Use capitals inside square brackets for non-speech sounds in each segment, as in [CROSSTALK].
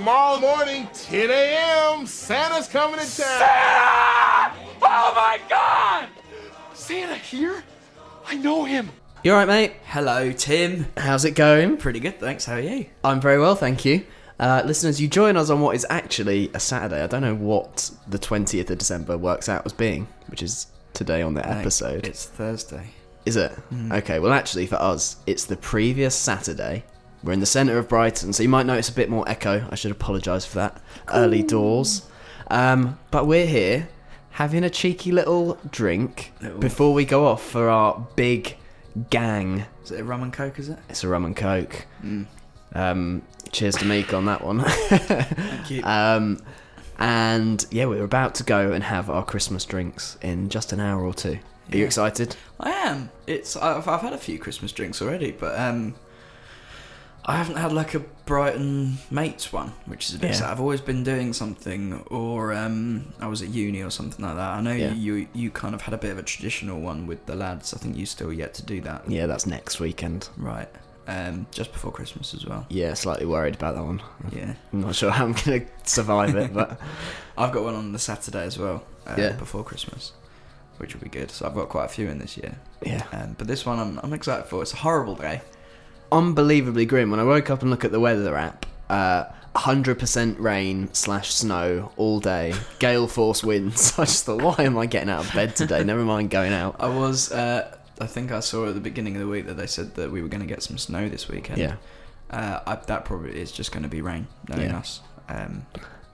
Okay, people, tomorrow morning, 10 a.m., Santa's coming to town. Santa! Oh my god! Santa here? I know him. You alright, mate? Hello, Tim. How's it going? Pretty good, thanks. How are you? I'm very well, thank you. Uh, listeners, you join us on what is actually a Saturday. I don't know what the 20th of December works out as being, which is today on the episode. It's Thursday. Is it? Okay, well, actually, for us, it's the previous Saturday. We're in the centre of Brighton, so you might notice a bit more echo. I should apologise for that. Early doors. Um, but we're here having a cheeky little drink Little- before we go off for our big gang. Is it a rum and coke? Is it? It's a rum and coke. Mm. Um, cheers to Meek on that one. [LAUGHS] Thank you. um, and yeah, we're about to go and have our Christmas drinks in just an hour or two. Are you excited? I am. It's. I've, I've had a few Christmas drinks already, but um, I haven't had like a Brighton mates one, which is a bit Yeah. sad. I've always been doing something, or um, I was at uni or something like that. I know Yeah. you you kind of had a bit of a traditional one with the lads. I think you still yet to do that. Yeah, that's next weekend. Right. Um, just before Christmas as well. Yeah, slightly worried about that one. Yeah. I'm not sure how I'm going to survive it, but [LAUGHS] I've got one on the Saturday as well. Uh, Yeah. Before Christmas, which will be good. So I've got quite a few in this year. yeah. Um, but this one I'm, I'm excited for. It's a horrible day. Unbelievably grim. When I woke up and look at the weather app, uh, 100% rain slash snow all day, [LAUGHS] gale force winds. [LAUGHS] I just thought, why am I getting out of bed today? Never mind going out. I was. Uh, I think I saw at the beginning of the week that they said that we were going to get some snow this weekend. Yeah. Uh, I, that probably is just going to be rain, knowing Yeah. us. Um,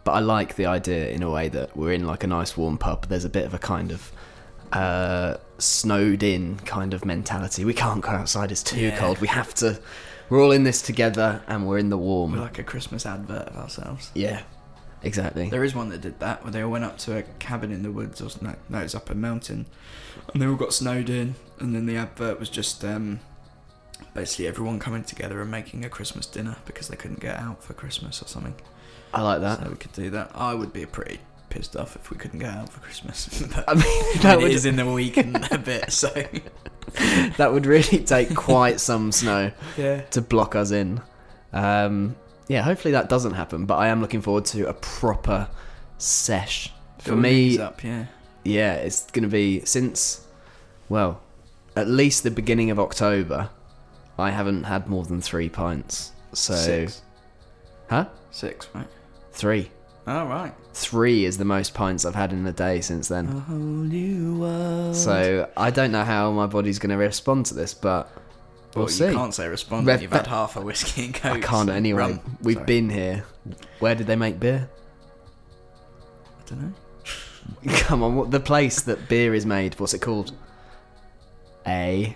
But I like the idea in a way that we're in like a nice warm pub. There's a bit of a kind of uh, snowed in kind of mentality. We can't go outside, it's too Yeah. cold. We have to. We're all in this together and we're in the warm. we're like a Christmas advert of ourselves. yeah, exactly. There is one that did that where they all went up to a cabin in the woods, or no, no, it's up a mountain, and they all got snowed in. And then the advert was just um, basically everyone coming together and making a Christmas dinner because they couldn't get out for Christmas or something. I like that. So we could do that. I would be a pretty pissed off if we couldn't get out for Christmas. [LAUGHS] I mean, that would, is in the week and a bit, so [LAUGHS] that would really take quite some snow [LAUGHS] yeah. to block us in. Um, yeah, hopefully that doesn't happen. But I am looking forward to a proper sesh. For me, up, yeah. yeah, it's going to be since, well, at least the beginning of October. I haven't had more than three pints. So, Six. huh? Six, right? Three. All right. Three is the most pints I've had in a day since then. A whole new world. So I don't know how my body's going to respond to this, but we'll well, see. you can't say respond. Ref- You've had half a whiskey and coke. I can't so- anyway. Rum, We've sorry. been here. Where did they make beer? I don't know. [LAUGHS] Come on, what the place that beer is made? What's it called? A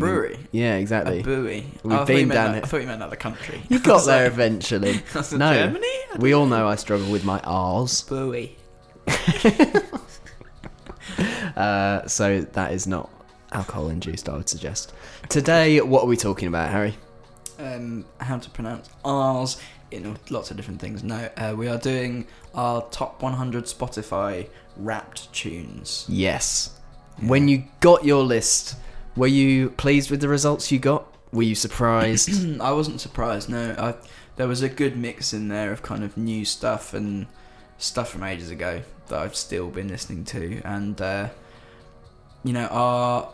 Brewery. Yeah, exactly. A buoy. We've Oh, been down it. I thought you meant another country. You got [LAUGHS] there eventually. [LAUGHS] No, Germany? We all know I struggle with my R's. Buoy. [LAUGHS] Uh, so that is not alcohol induced, I would suggest. Today, what are we talking about, Harry? um, how to pronounce R's in lots of different things. No, uh, we are doing our top 100 Spotify wrapped tunes. Yes. When you got your list, were you pleased with the results you got? Were you surprised? [CLEARS THROAT] I wasn't surprised. No, I, there was a good mix in there of kind of new stuff and stuff from ages ago that I've still been listening to. And uh, you know, our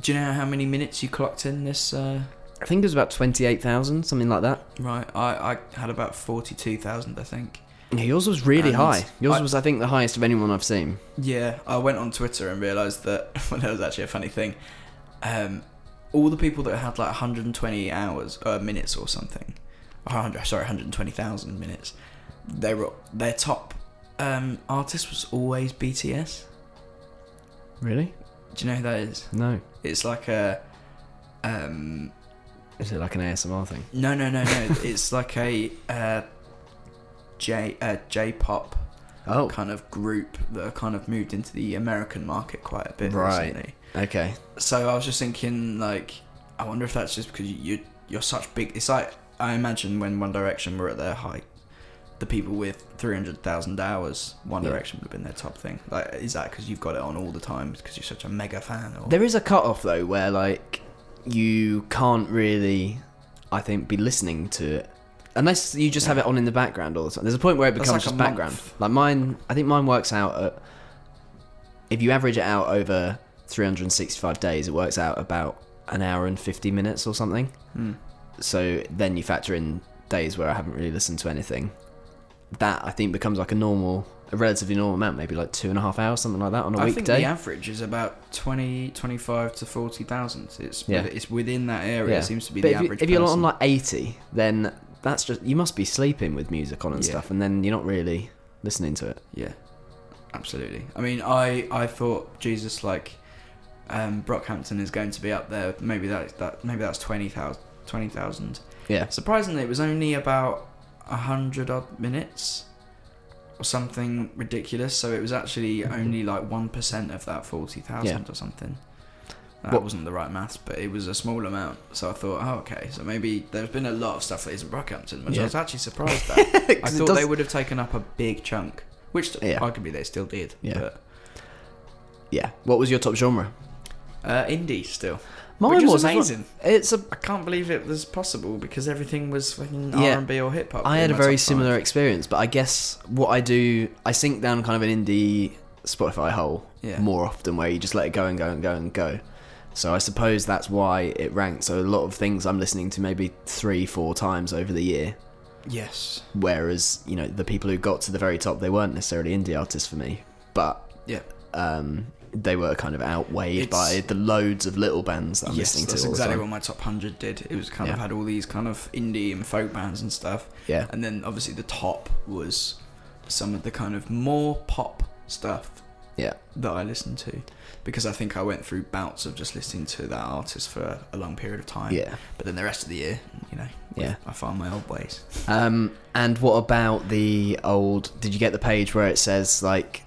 do you know how many minutes you clocked in this? Uh, I think it was about 28,000, something like that. right, I, I had about forty-two thousand, I think. Yeah, yours was really And high. Yours I- was, I think, the highest of anyone I've seen. Yeah, I went on Twitter and realised that [LAUGHS] well, that was actually a funny thing. Um, all the people that had like 120 hours, uh, minutes or something, 100 sorry 120,000 minutes, they were their top um, artist was always BTS. Really? Do you know who that is? No. It's like a um, Is it like an ASMR thing? no, no, no, no. [LAUGHS] it's like a uh, J uh, J-pop Oh, kind of group that have kind of moved into the American market quite a bit Right. recently. okay. So I was just thinking, like, I wonder if that's just because you you're such big. It's like I imagine when One Direction were at their height, the people with three hundred thousand hours, One Yeah. Direction would have been their top thing. Like, is that because you've got it on all the time because you're such a mega fan? Or There is a cut off though, where like you can't really, I think, be listening to it unless you just have it on in the background all the time. There's a point where it That's becomes like a just background. month. Like mine, I think mine works out at if you average it out over 365 days, it works out about an hour and 50 minutes or something. Hmm. So then you factor in days where I haven't really listened to anything. That I think becomes like a normal, a relatively normal amount, maybe like two and a half hours, something like that on a I think weekday. the average is about 20, 25 to 40,000. It's, Yeah. it's within that area. It seems to be but the if, you, average if you're on like 80, then that's just you must be sleeping with music on and Yeah. stuff, and then you're not really listening to it. Yeah, absolutely. I mean, I I thought Jesus like um, Brockhampton is going to be up there. Maybe that that maybe that's 20,000. 20,000. Yeah, Surprisingly, it was only about a hundred odd minutes or something ridiculous. So it was actually only like one percent of that forty thousand or something. That What- wasn't the right maths, but it was a small amount. So I thought, oh, okay. So maybe there's been a lot of stuff that isn't Brockhampton, which Yeah. I was actually surprised at. [LAUGHS] I thought does- they would have taken up a big chunk, which Yeah. arguably they still did. Yeah. But, yeah. What was your top genre? uh, indie still. Mine which was was as well. amazing. It's a. I can't believe it was possible because everything was fucking Yeah. R and B or hip hop. I had a very top five. similar experience, but I guess what I do, I sink down kind of an indie Spotify hole Yeah. more often, where you just let it go and go and go and go. So I suppose that's why it ranks. So a lot of things I'm listening to maybe three, four times over the year. Yes. Whereas you know the people who got to the very top, they weren't necessarily indie artists for me, but Yeah. um, they were kind of outweighed It's- by the loads of little bands that I'm yes, listening to. that's exactly what my top hundred did. It was kind of had all these kind of indie and folk bands and stuff, Yeah, and then obviously the top was some of the kind of more pop stuff yeah, that I listened to, because I think I went through bouts of just listening to that artist for a long period of time. yeah, But then the rest of the year, you know, yeah. I found my old ways. Um, and what about the old? Did you get the page where it says like?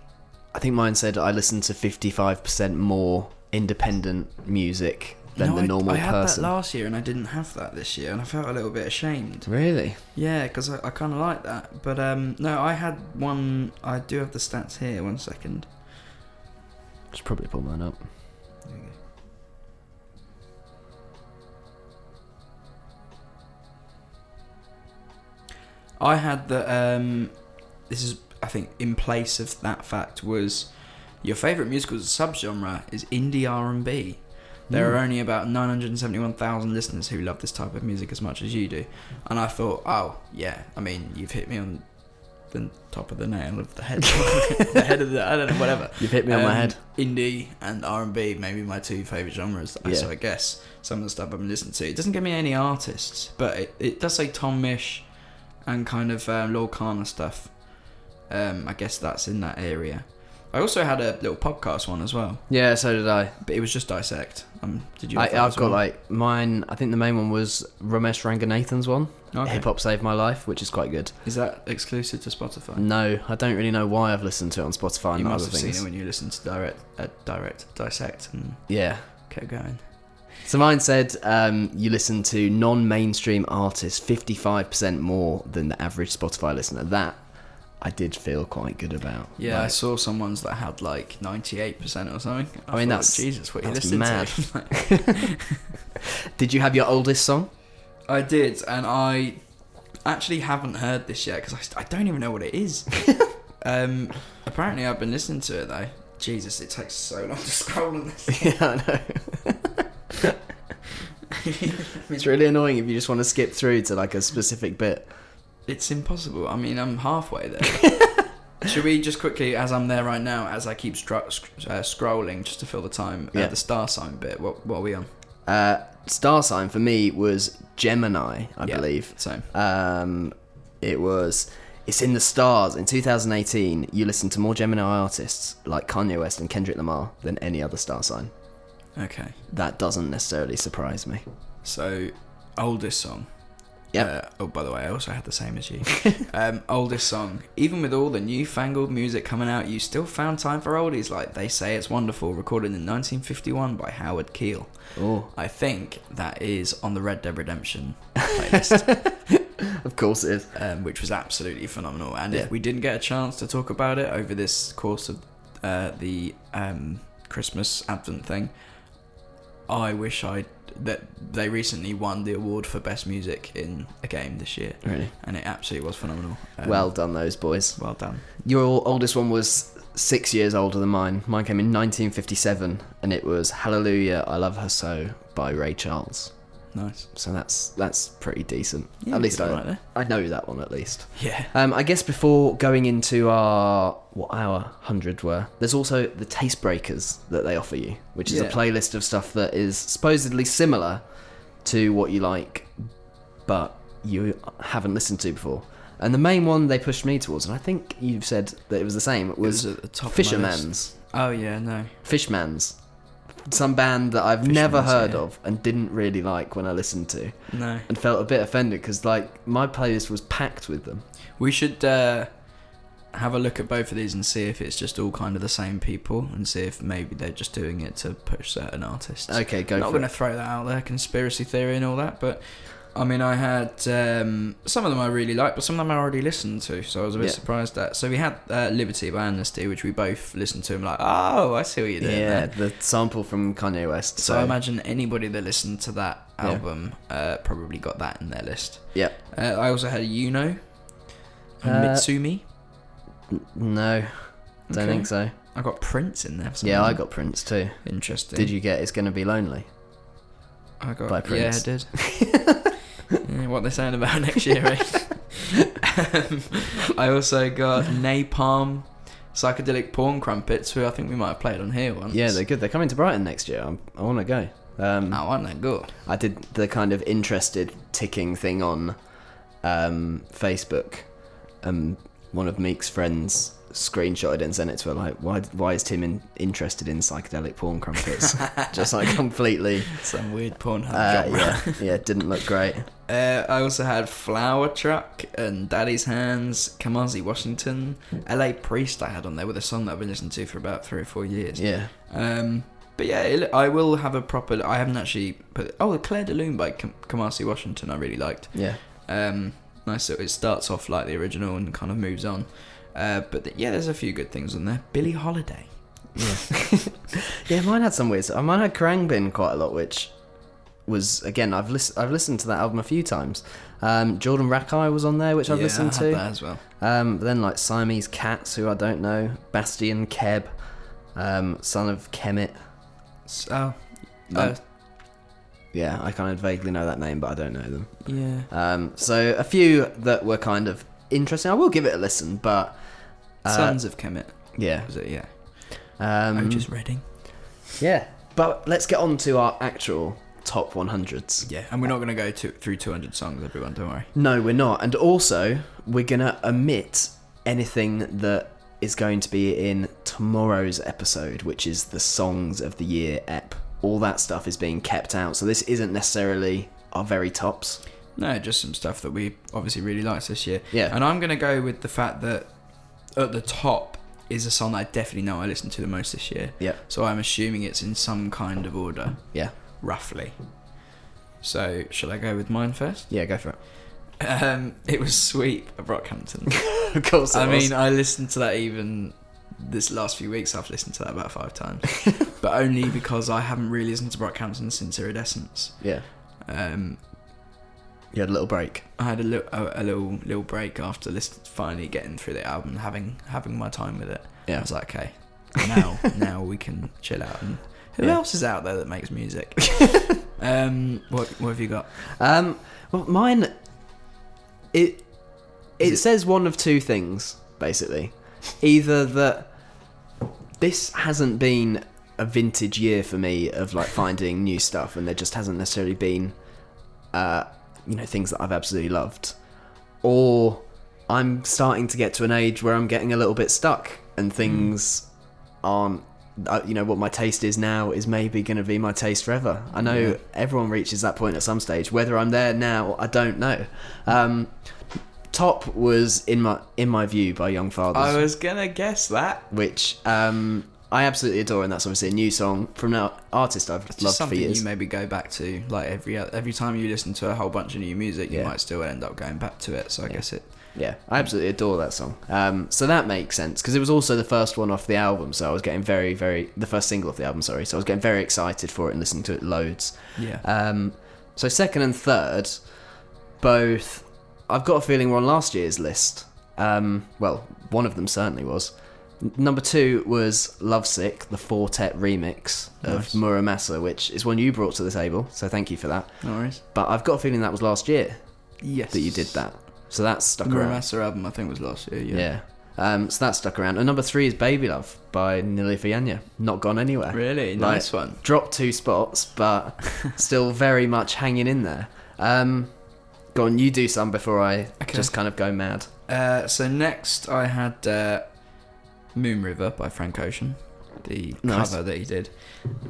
I think mine said I listened to fifty five percent more independent music than No, the I- normal I, had person. that last year, and I didn't have that this year, and I felt a little bit ashamed. really? Yeah, because I, I kind of like that. But um, no, I had one. I do have the stats here. One second. Should probably pull mine up. I had the. Um, this is, I think, in place of that fact was your favorite musical subgenre is indie R and B. There are Hmm. only about 971,000 listeners who love this type of music as much as you do. And I thought, oh, yeah, I mean, you've hit me on the top of the nail of the head. [LAUGHS] the head of the, I don't know, whatever. You've hit me on my Um, head. Indie and R and B, maybe my two favorite genres. Yeah. So I guess some of the stuff I've been listening to. It doesn't give me any artists, but it, it does say Tom Misch and kind of um, Loyle Carner stuff. Um, I guess that's in that area. I also had a little podcast one as well, Yeah, so did I. but it was just dissect. Um, did you? I have I've as got well? like mine. I think the main one was Romesh Ranganathan's one. Okay. Hip Hop Saved My Life, which is quite good. Is that exclusive to Spotify? No, I don't really know why I've listened to it on Spotify and you other must have seen things. it when you listened to direct, uh, direct, dissect, and yeah. kept going. So mine said um, you listen to non-mainstream artists 55% more than the average Spotify listener. That I did feel quite good about. Yeah, I saw some ones that had like ninety-eight percent or something. I mean, thought, that's- Jesus. What you that's listening mad. [LAUGHS] to? [LAUGHS] did you have your oldest song? I did, and I actually haven't heard this yet because I, I don't even know what it is. [LAUGHS] um, apparently, I've been listening to it though. Jesus, it takes so long to scroll on this. yeah, I know. it's really annoying if you just want to skip through to like a specific bit. It's impossible. I mean, I'm halfway there. [LAUGHS] Should we just quickly, as I'm there right now, as I keep stru- sc- uh, scrolling just to fill the time, uh, Yeah. the star sign bit? What what are we on? Uh, star sign for me was Gemini, I Yeah. believe. Same. Um, it was. It's in the stars. In 2018, you listen to more Gemini artists like Kanye West and Kendrick Lamar than any other star sign. Okay. That doesn't necessarily surprise me. So, oldest song. Yep. Uh, oh, by the way, I also had the same as you. [LAUGHS] um, oldest song. Even with all the newfangled music coming out, you still found time for oldies like They Say It's Wonderful, recorded in 1951 by Howard Keel. Oh, I think that is on the Red Dead Redemption playlist, [LAUGHS] of course it is. um, which was absolutely phenomenal. And Yeah. if we didn't get a chance to talk about it over this course of uh, the um, Christmas Advent thing, I wish I'd that they recently won the award for best music in a game this year, Really? and it absolutely was phenomenal. Um, well done, those boys. well done. Your oldest one was six years older than mine. Mine came in 1957, and it was "Hallelujah, I Love Her So" by Ray Charles. Nice. So that's that's pretty decent. Yeah, at least I, right. I know that one at least. Yeah. Um, I guess before going into our what our hundred were, there's also the taste breakers that they offer you, which is a playlist of stuff that is supposedly similar to what you like, but you haven't listened to before. And the main one they pushed me towards, and I think you've said that it was the same, It was, was at the top of my list. Fisherman's. Oh yeah, no. Fishmans. Some band that I've never heard yeah. of and didn't really like when I listened to, No. and felt a bit offended because like my playlist was packed with them. We should uh, have a look at both of these and see if it's just all kind of the same people, and see if maybe they're just doing it to push certain artists. Okay, go for it. Not going to throw that out there, conspiracy theory and all that, but I mean, I had um, some of them I really liked, but some of them I already listened to, so I was a bit Yeah. surprised at. So we had uh, Liberty by Amnesty, which we both listened to, and like, oh, I see what you're doing. Yeah, there." the sample from Kanye West. So, So, I imagine anybody that listened to that Yeah. album uh, probably got that in their list. yeah, Uh, I also had Yuno, and Uh, Mitsumi. No, don't Okay. think so. I got Prince in there. For some Yeah, I reason. got Prince too. Interesting. Did you get It's Gonna Be Lonely? I got by Yeah, I did. [LAUGHS] yeah, what they're saying about [LAUGHS] next year, eh? [LAUGHS] um, I also got Napalm, Psychedelic Porn Crumpets, who I think we might have played on here once. Yeah, they're good. They're coming to Brighton next year. I'm, I want to go. Um, Oh, aren't they good? I did the kind of interested ticking thing on um, Facebook. Um, one of Meek's friends screenshotted it and sent it to her like, why, why is Tim in, interested in psychedelic porn crumpets? [LAUGHS] Just like completely, Some weird porn uh, yeah, yeah, it didn't look great. Uh, I also had Flower Truck and Daddy's Hands, Kamasi Washington, LA Priest I had on there with a song that I've been listening to for about three or four years. Yeah, Um, but yeah, it, I will have a proper. I haven't actually put. Oh, Clair de Lune by Kam- Kamasi Washington I really liked. yeah. Um, nice. So it starts off like the original and kind of moves on. Uh, but th- yeah, there's a few good things on there. Billie Holiday. Yeah, [LAUGHS] yeah. Mine had some weird. stuff. Mine had Khruangbin quite a lot, which was again I've listened I've listened to that album a few times. Um, Jordan Rakei was on there, which I've yeah, listened to. that as well. Um, then like Siamese Cats, who I don't know, Bastien Keb, um, son of Kemet. So, Um, uh, Yeah, I kind of vaguely know that name, but I don't know them. yeah. Um, so a few that were kind of interesting. I will give it a listen, but uh, Sons of Kemet. yeah, Was it? Yeah. um, Otis Redding. yeah. But let's get on to our actual top 100s. Yeah, and we're not going to go to, through 200 songs, everyone. Don't worry. No, we're not. And also, we're going to omit anything that is going to be in tomorrow's episode, which is the Songs of the Year ep. All that stuff is being kept out. So this isn't necessarily our very tops. No, just some stuff that we obviously really liked this year. Yeah. And I'm going to go with the fact that at the top is a song that I definitely know I listened to the most this year. Yeah. So I'm assuming it's in some kind of order, Yeah. roughly. So shall I go with mine first? Yeah, go for it. Um, it was Sweet by Brockhampton. [LAUGHS] of course. I mean, I listened to that even this last few weeks. I've listened to that about five times, [LAUGHS] but only because I haven't really listened to Brockhampton since Iridescence. yeah. Um, You had a little break. I had a little a, a little little break after listen, finally getting through the album, and having having my time with it. Yeah, I was like, okay, now [LAUGHS] now we can chill out. And who Yeah. else is out there that makes music? [LAUGHS] um, what what have you got? Um, well, mine. It it, it- says one of two things basically, either that this hasn't been a vintage year for me of like finding new stuff, and there just hasn't necessarily been, uh, you know, things that I've absolutely loved, or I'm starting to get to an age where I'm getting a little bit stuck, and things aren't. Uh, you know what my taste is now is maybe going to be my taste forever. I know Yeah. everyone reaches that point at some stage. Whether I'm there now, I don't know. Um, Top was in my in my view by Young Fathers, I was gonna guess that. which um, I absolutely adore, and that's obviously a new song from an artist I've It's loved for years. you maybe go back to like every every time you listen to a whole bunch of new music, you Yeah. might still end up going back to it. So I guess it. Yeah, I absolutely adore that song. Um, so that makes sense because it was also the first one off the album, so I was getting very, very the first single off the album. Sorry, so I was getting very excited for it and listening to it loads. Yeah. Um, so second and third, both. I've got a feeling were on last year's list. Um, well, one of them certainly was. Number two was Lovesick, the Fortet remix Nice. of Mura Masa, which is one you brought to the table. So thank you for that. no worries. But I've got a feeling that was last year Yes. that you did that. So that's stuck The around. Mura Masa album, I think, was last year. Yeah. Yeah. Um, so that stuck around. And number three is Baby Love by Nilüfer Yanya. Not gone anywhere. Really Like, nice one. Dropped two spots, but [LAUGHS] still very much hanging in there. Um, go on, you do some before I Okay. just kind of go mad. Uh, so next, I had uh, Moon River by Frank Ocean, the Nice. cover that he did,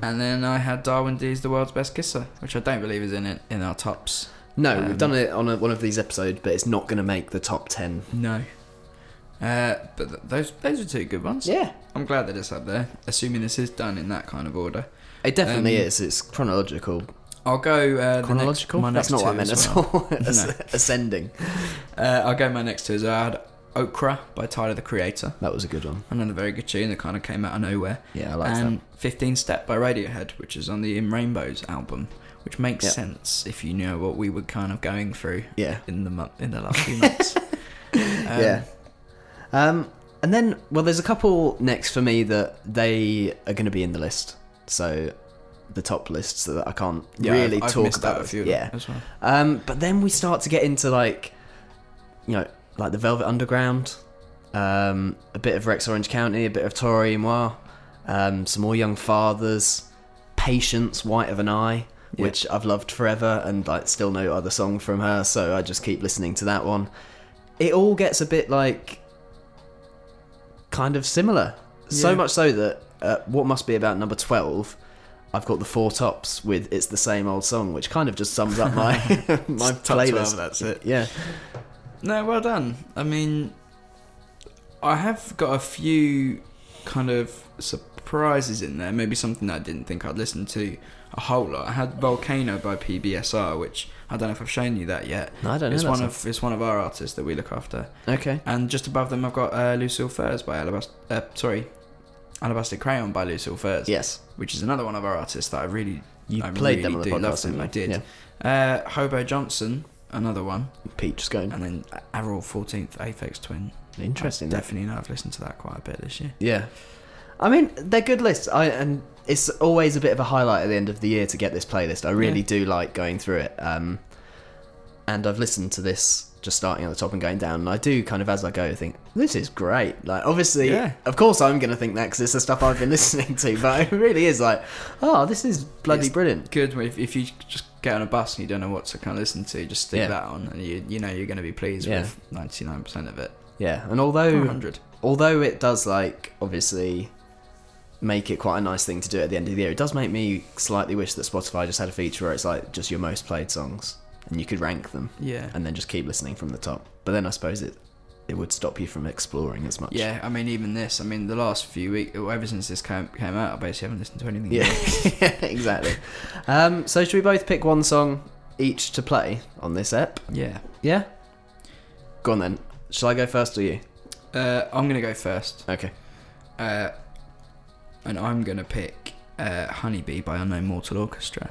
and then I had Darwin Deez "The World's Best Kisser," which I don't believe is in it in our tops. No, Um, we've done it on a, one of these episodes, but it's not going to make the top ten. No. Uh, but th- those those are two good ones. Yeah. I'm glad that it's up there. Assuming this is done in that kind of order, It definitely Um, is. It's chronological. I'll go uh, Chronological? Next, my That's not what I meant as at well. all. [LAUGHS] [LAUGHS] Ascending. Uh, I'll go my next two. Is I had Okra by Tyler the Creator, That was a good one. another very good tune that kind of came out of nowhere. Yeah, I like and 15 Step by Radiohead, which is on the In Rainbows album, which makes Yep. sense if you know what we were kind of going through. Yeah. in the month in the last few months. [LAUGHS] Um, yeah. Um, and then, well, there's a couple next for me that they are going to be in the list. So the top lists that I can't yeah, really I've, talk missed about. out a few of yeah. as well. Um, but then we start to get into like, you know, like the Velvet Underground, um, a bit of Rex Orange County, a bit of Toro y Moi, um, some more Young Fathers, Patience, White of an Eye, Yeah. which I've loved forever, and like still no other song from her, so I just keep listening to that one. It all gets a bit like, kind of similar, so much so that uh, what must be about number twelve. I've got the four tops with "It's the Same Old Song," which kind of just sums up my [LAUGHS] [LAUGHS] my playlist. 12, that's it. Yeah, No, well done. I mean, I have got a few kind of surprises in there. Maybe something that I didn't think I'd listen to a whole lot. I had Volcano by PBSR, which I don't know if I've shown you that yet. No, I don't know It's one of it's one of our artists that we look after. okay. And just above them, I've got uh, Lucille Furs by Alabasta. Uh, sorry, Alabaster Crayon by Lucille Furs. Yes, which is another one of our artists that I really you I played really them on the do podcast. love them. I did. Uh, Hobo Johnson, another one. Peach Scone. and then Avril Fourteenth Aphex Twin. Interesting. I that. definitely know I've listened to that quite a bit this year. Yeah, I mean they're good lists. I and it's always a bit of a highlight at the end of the year to get this playlist. I really Yeah. do like going through it. Um, and I've listened to this just starting at the top and going down, and I do kind of as I go think this is great. Like obviously, Yeah. of course I'm going to think that because it's the stuff I've been [LAUGHS] listening to, but it really is like, oh, this is bloody It's brilliant. Good if, if you just get on a bus and you don't know what to kind of listen to, just stick Yeah. that on, and you you know you're going to be pleased Yeah. with ninety nine percent of it. Yeah, and although although it does like obviously make it quite a nice thing to do at the end of the year, it does make me slightly wish that Spotify just had a feature where it's like just your most played songs and you could rank them Yeah. and then just keep listening from the top. But then I suppose it it would stop you from exploring as much. Yeah, I mean, even this. I mean, the last few weeks, ever since this came came out, I basically haven't listened to anything. Yeah, [LAUGHS] [LAUGHS] exactly. Um, so should we both pick one song each to play on this ep? yeah. Yeah. Go on then. Shall I go first or you? Uh, I'm gonna go first, Okay. uh, and I'm gonna pick uh, "Honeybee" by Unknown Mortal Orchestra.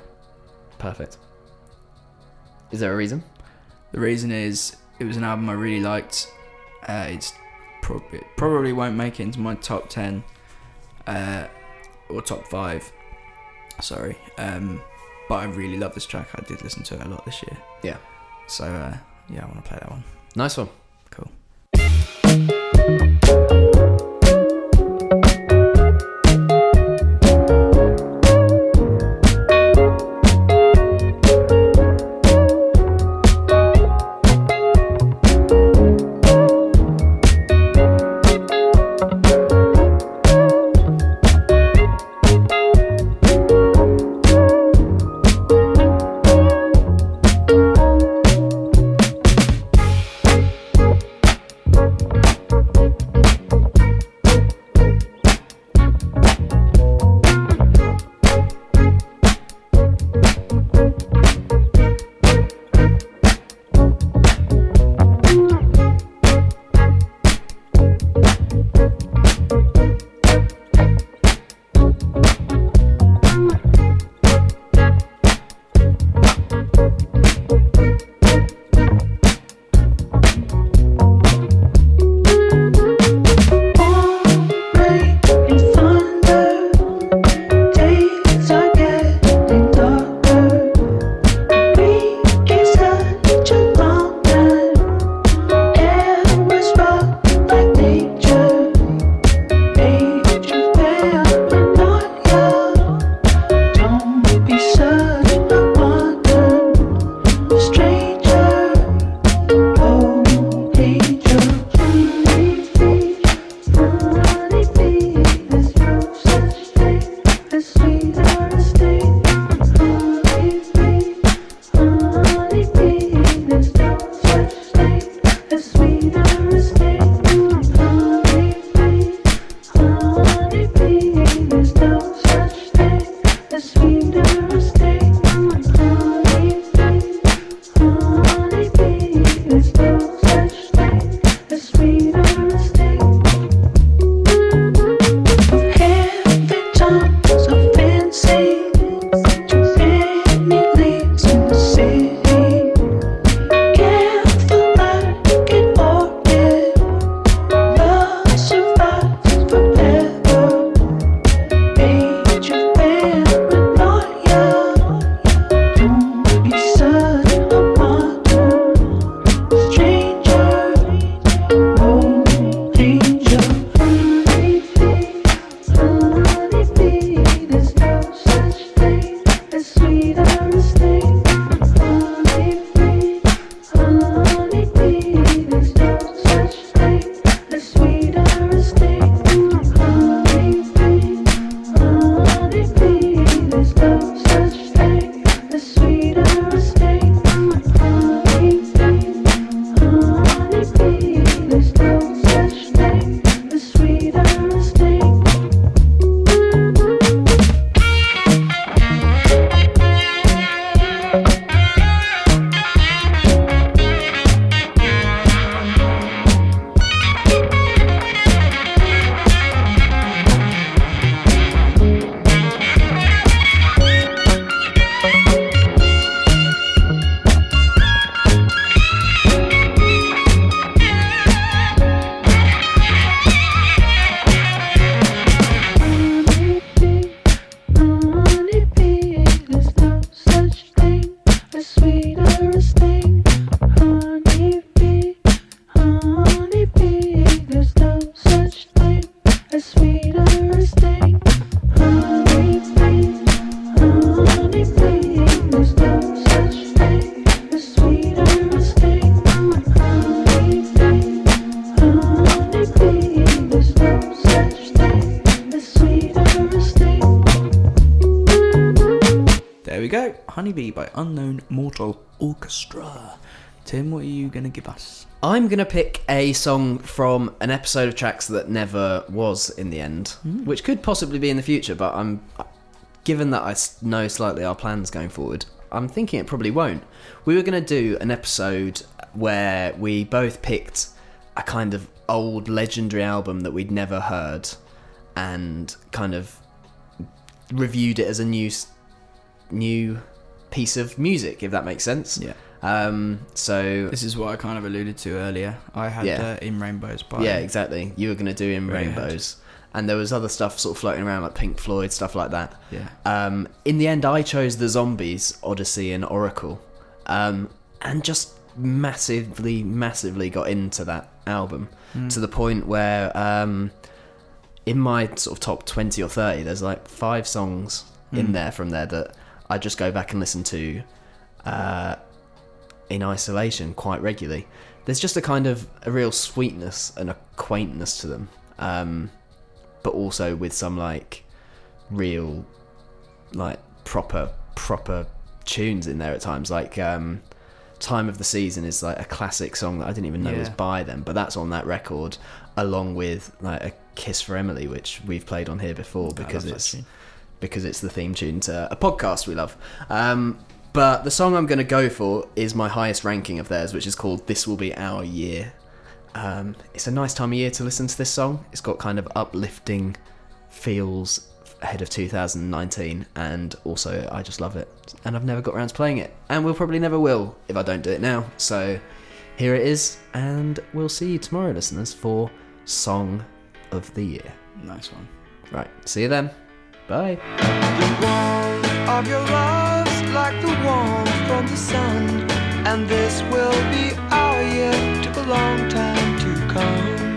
Perfect. Is there a reason? The reason is it was an album I really liked. Uh, it's prob- it probably won't make it into my top ten uh, or top five. Sorry, um, but I really love this track. I did listen to it a lot this year. Yeah. So uh, yeah, I want to play that one. Nice one. Cool. later, stay Honeybee by Unknown Mortal Orchestra. Tim, what are you going to give us? I'm gonna pick a song from an episode of Tracks that never was in the end, hmm. which could possibly be in the future. But I'm, given that I know slightly our plans going forward, I'm thinking it probably won't. We were gonna do an episode where we both picked a kind of old legendary album that we'd never heard, and kind of reviewed it as a new, new piece of music, if that makes sense. Yeah. Um. So This is what I kind of alluded to earlier. I had Yeah. uh, In Rainbows by. Yeah, exactly. You were going to do in rainbows, and there was other stuff sort of floating around like Pink Floyd stuff like that. Yeah. Um, in the end, I chose the Zombies, Odyssey, and Oracle, um, and just massively, massively got into that album to the point where um, in my sort of top twenty or thirty, there's like five songs in Mm. there from there that I just go back and listen to uh, in isolation quite regularly. There's just a kind of a real sweetness and a quaintness to them, um, but also with some like real, like proper proper tunes in there at times. Like um, "Time of the Season" is like a classic song that I didn't even know was by them, but that's on that record, along with like a "Kiss for Emily," which we've played on here before because it's. Because it's the theme tune to a podcast we love. Um, but the song I'm going to go for is my highest ranking of theirs, which is called "This Will Be Our Year." Um, it's a nice time of year to listen to this song. It's got kind of uplifting feels ahead of 2019, and also I just love it. And I've never got around to playing it, and we'll probably never will if I don't do it now. So here it is, and we'll see you tomorrow, listeners, for Song of the Year. Nice one. Right, see you then. Bye. The warmth of your love's like the warmth from the sun. And this will be our year. A long time to come.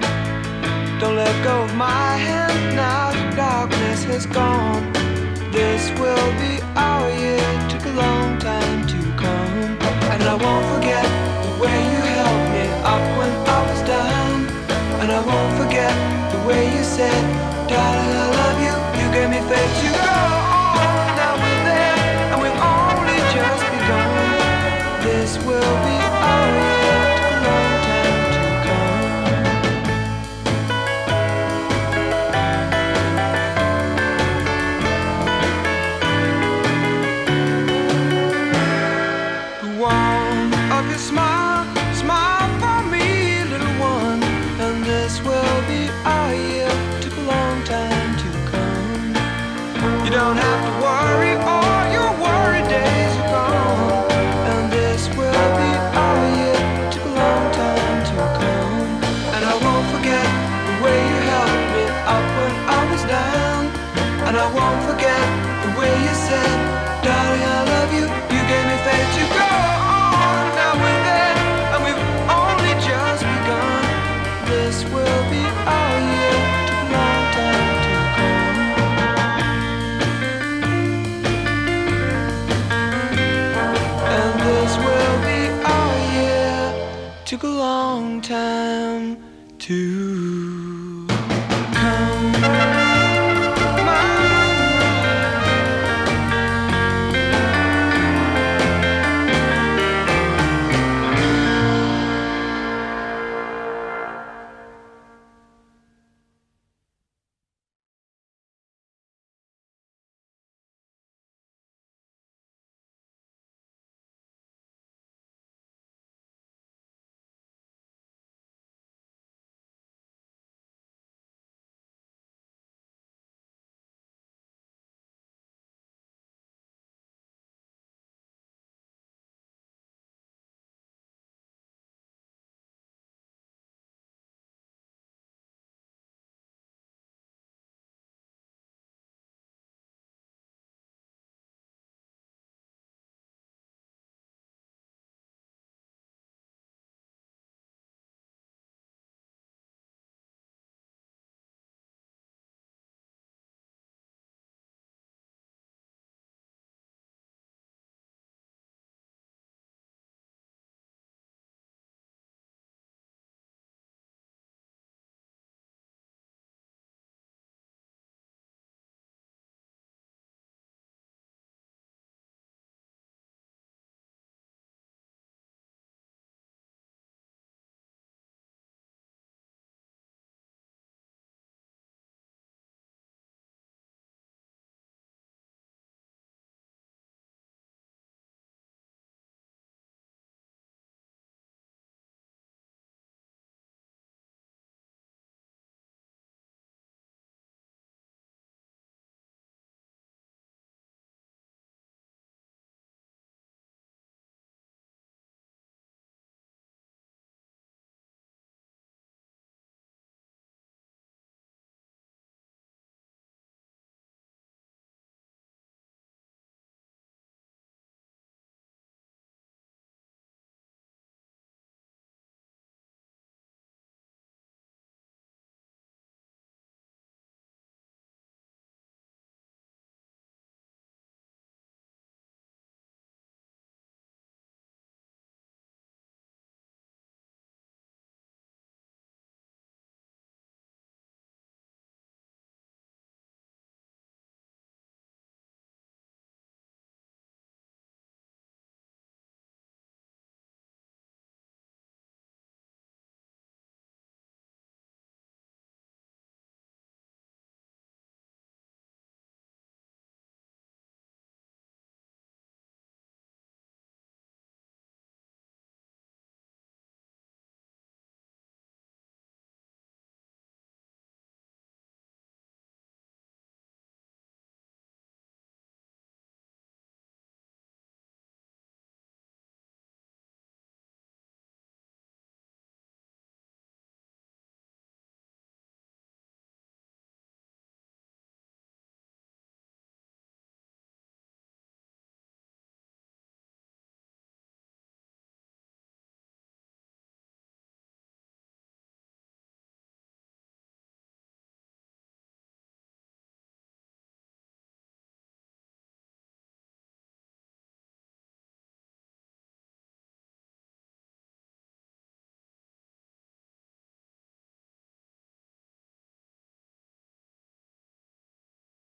Don't let go of my hand now. The darkness has gone. This will be our year. Took a long time to come. And I won't forget the way you me up when I was down. And I won't forget the way you said, Darling, Love you. Took a long time to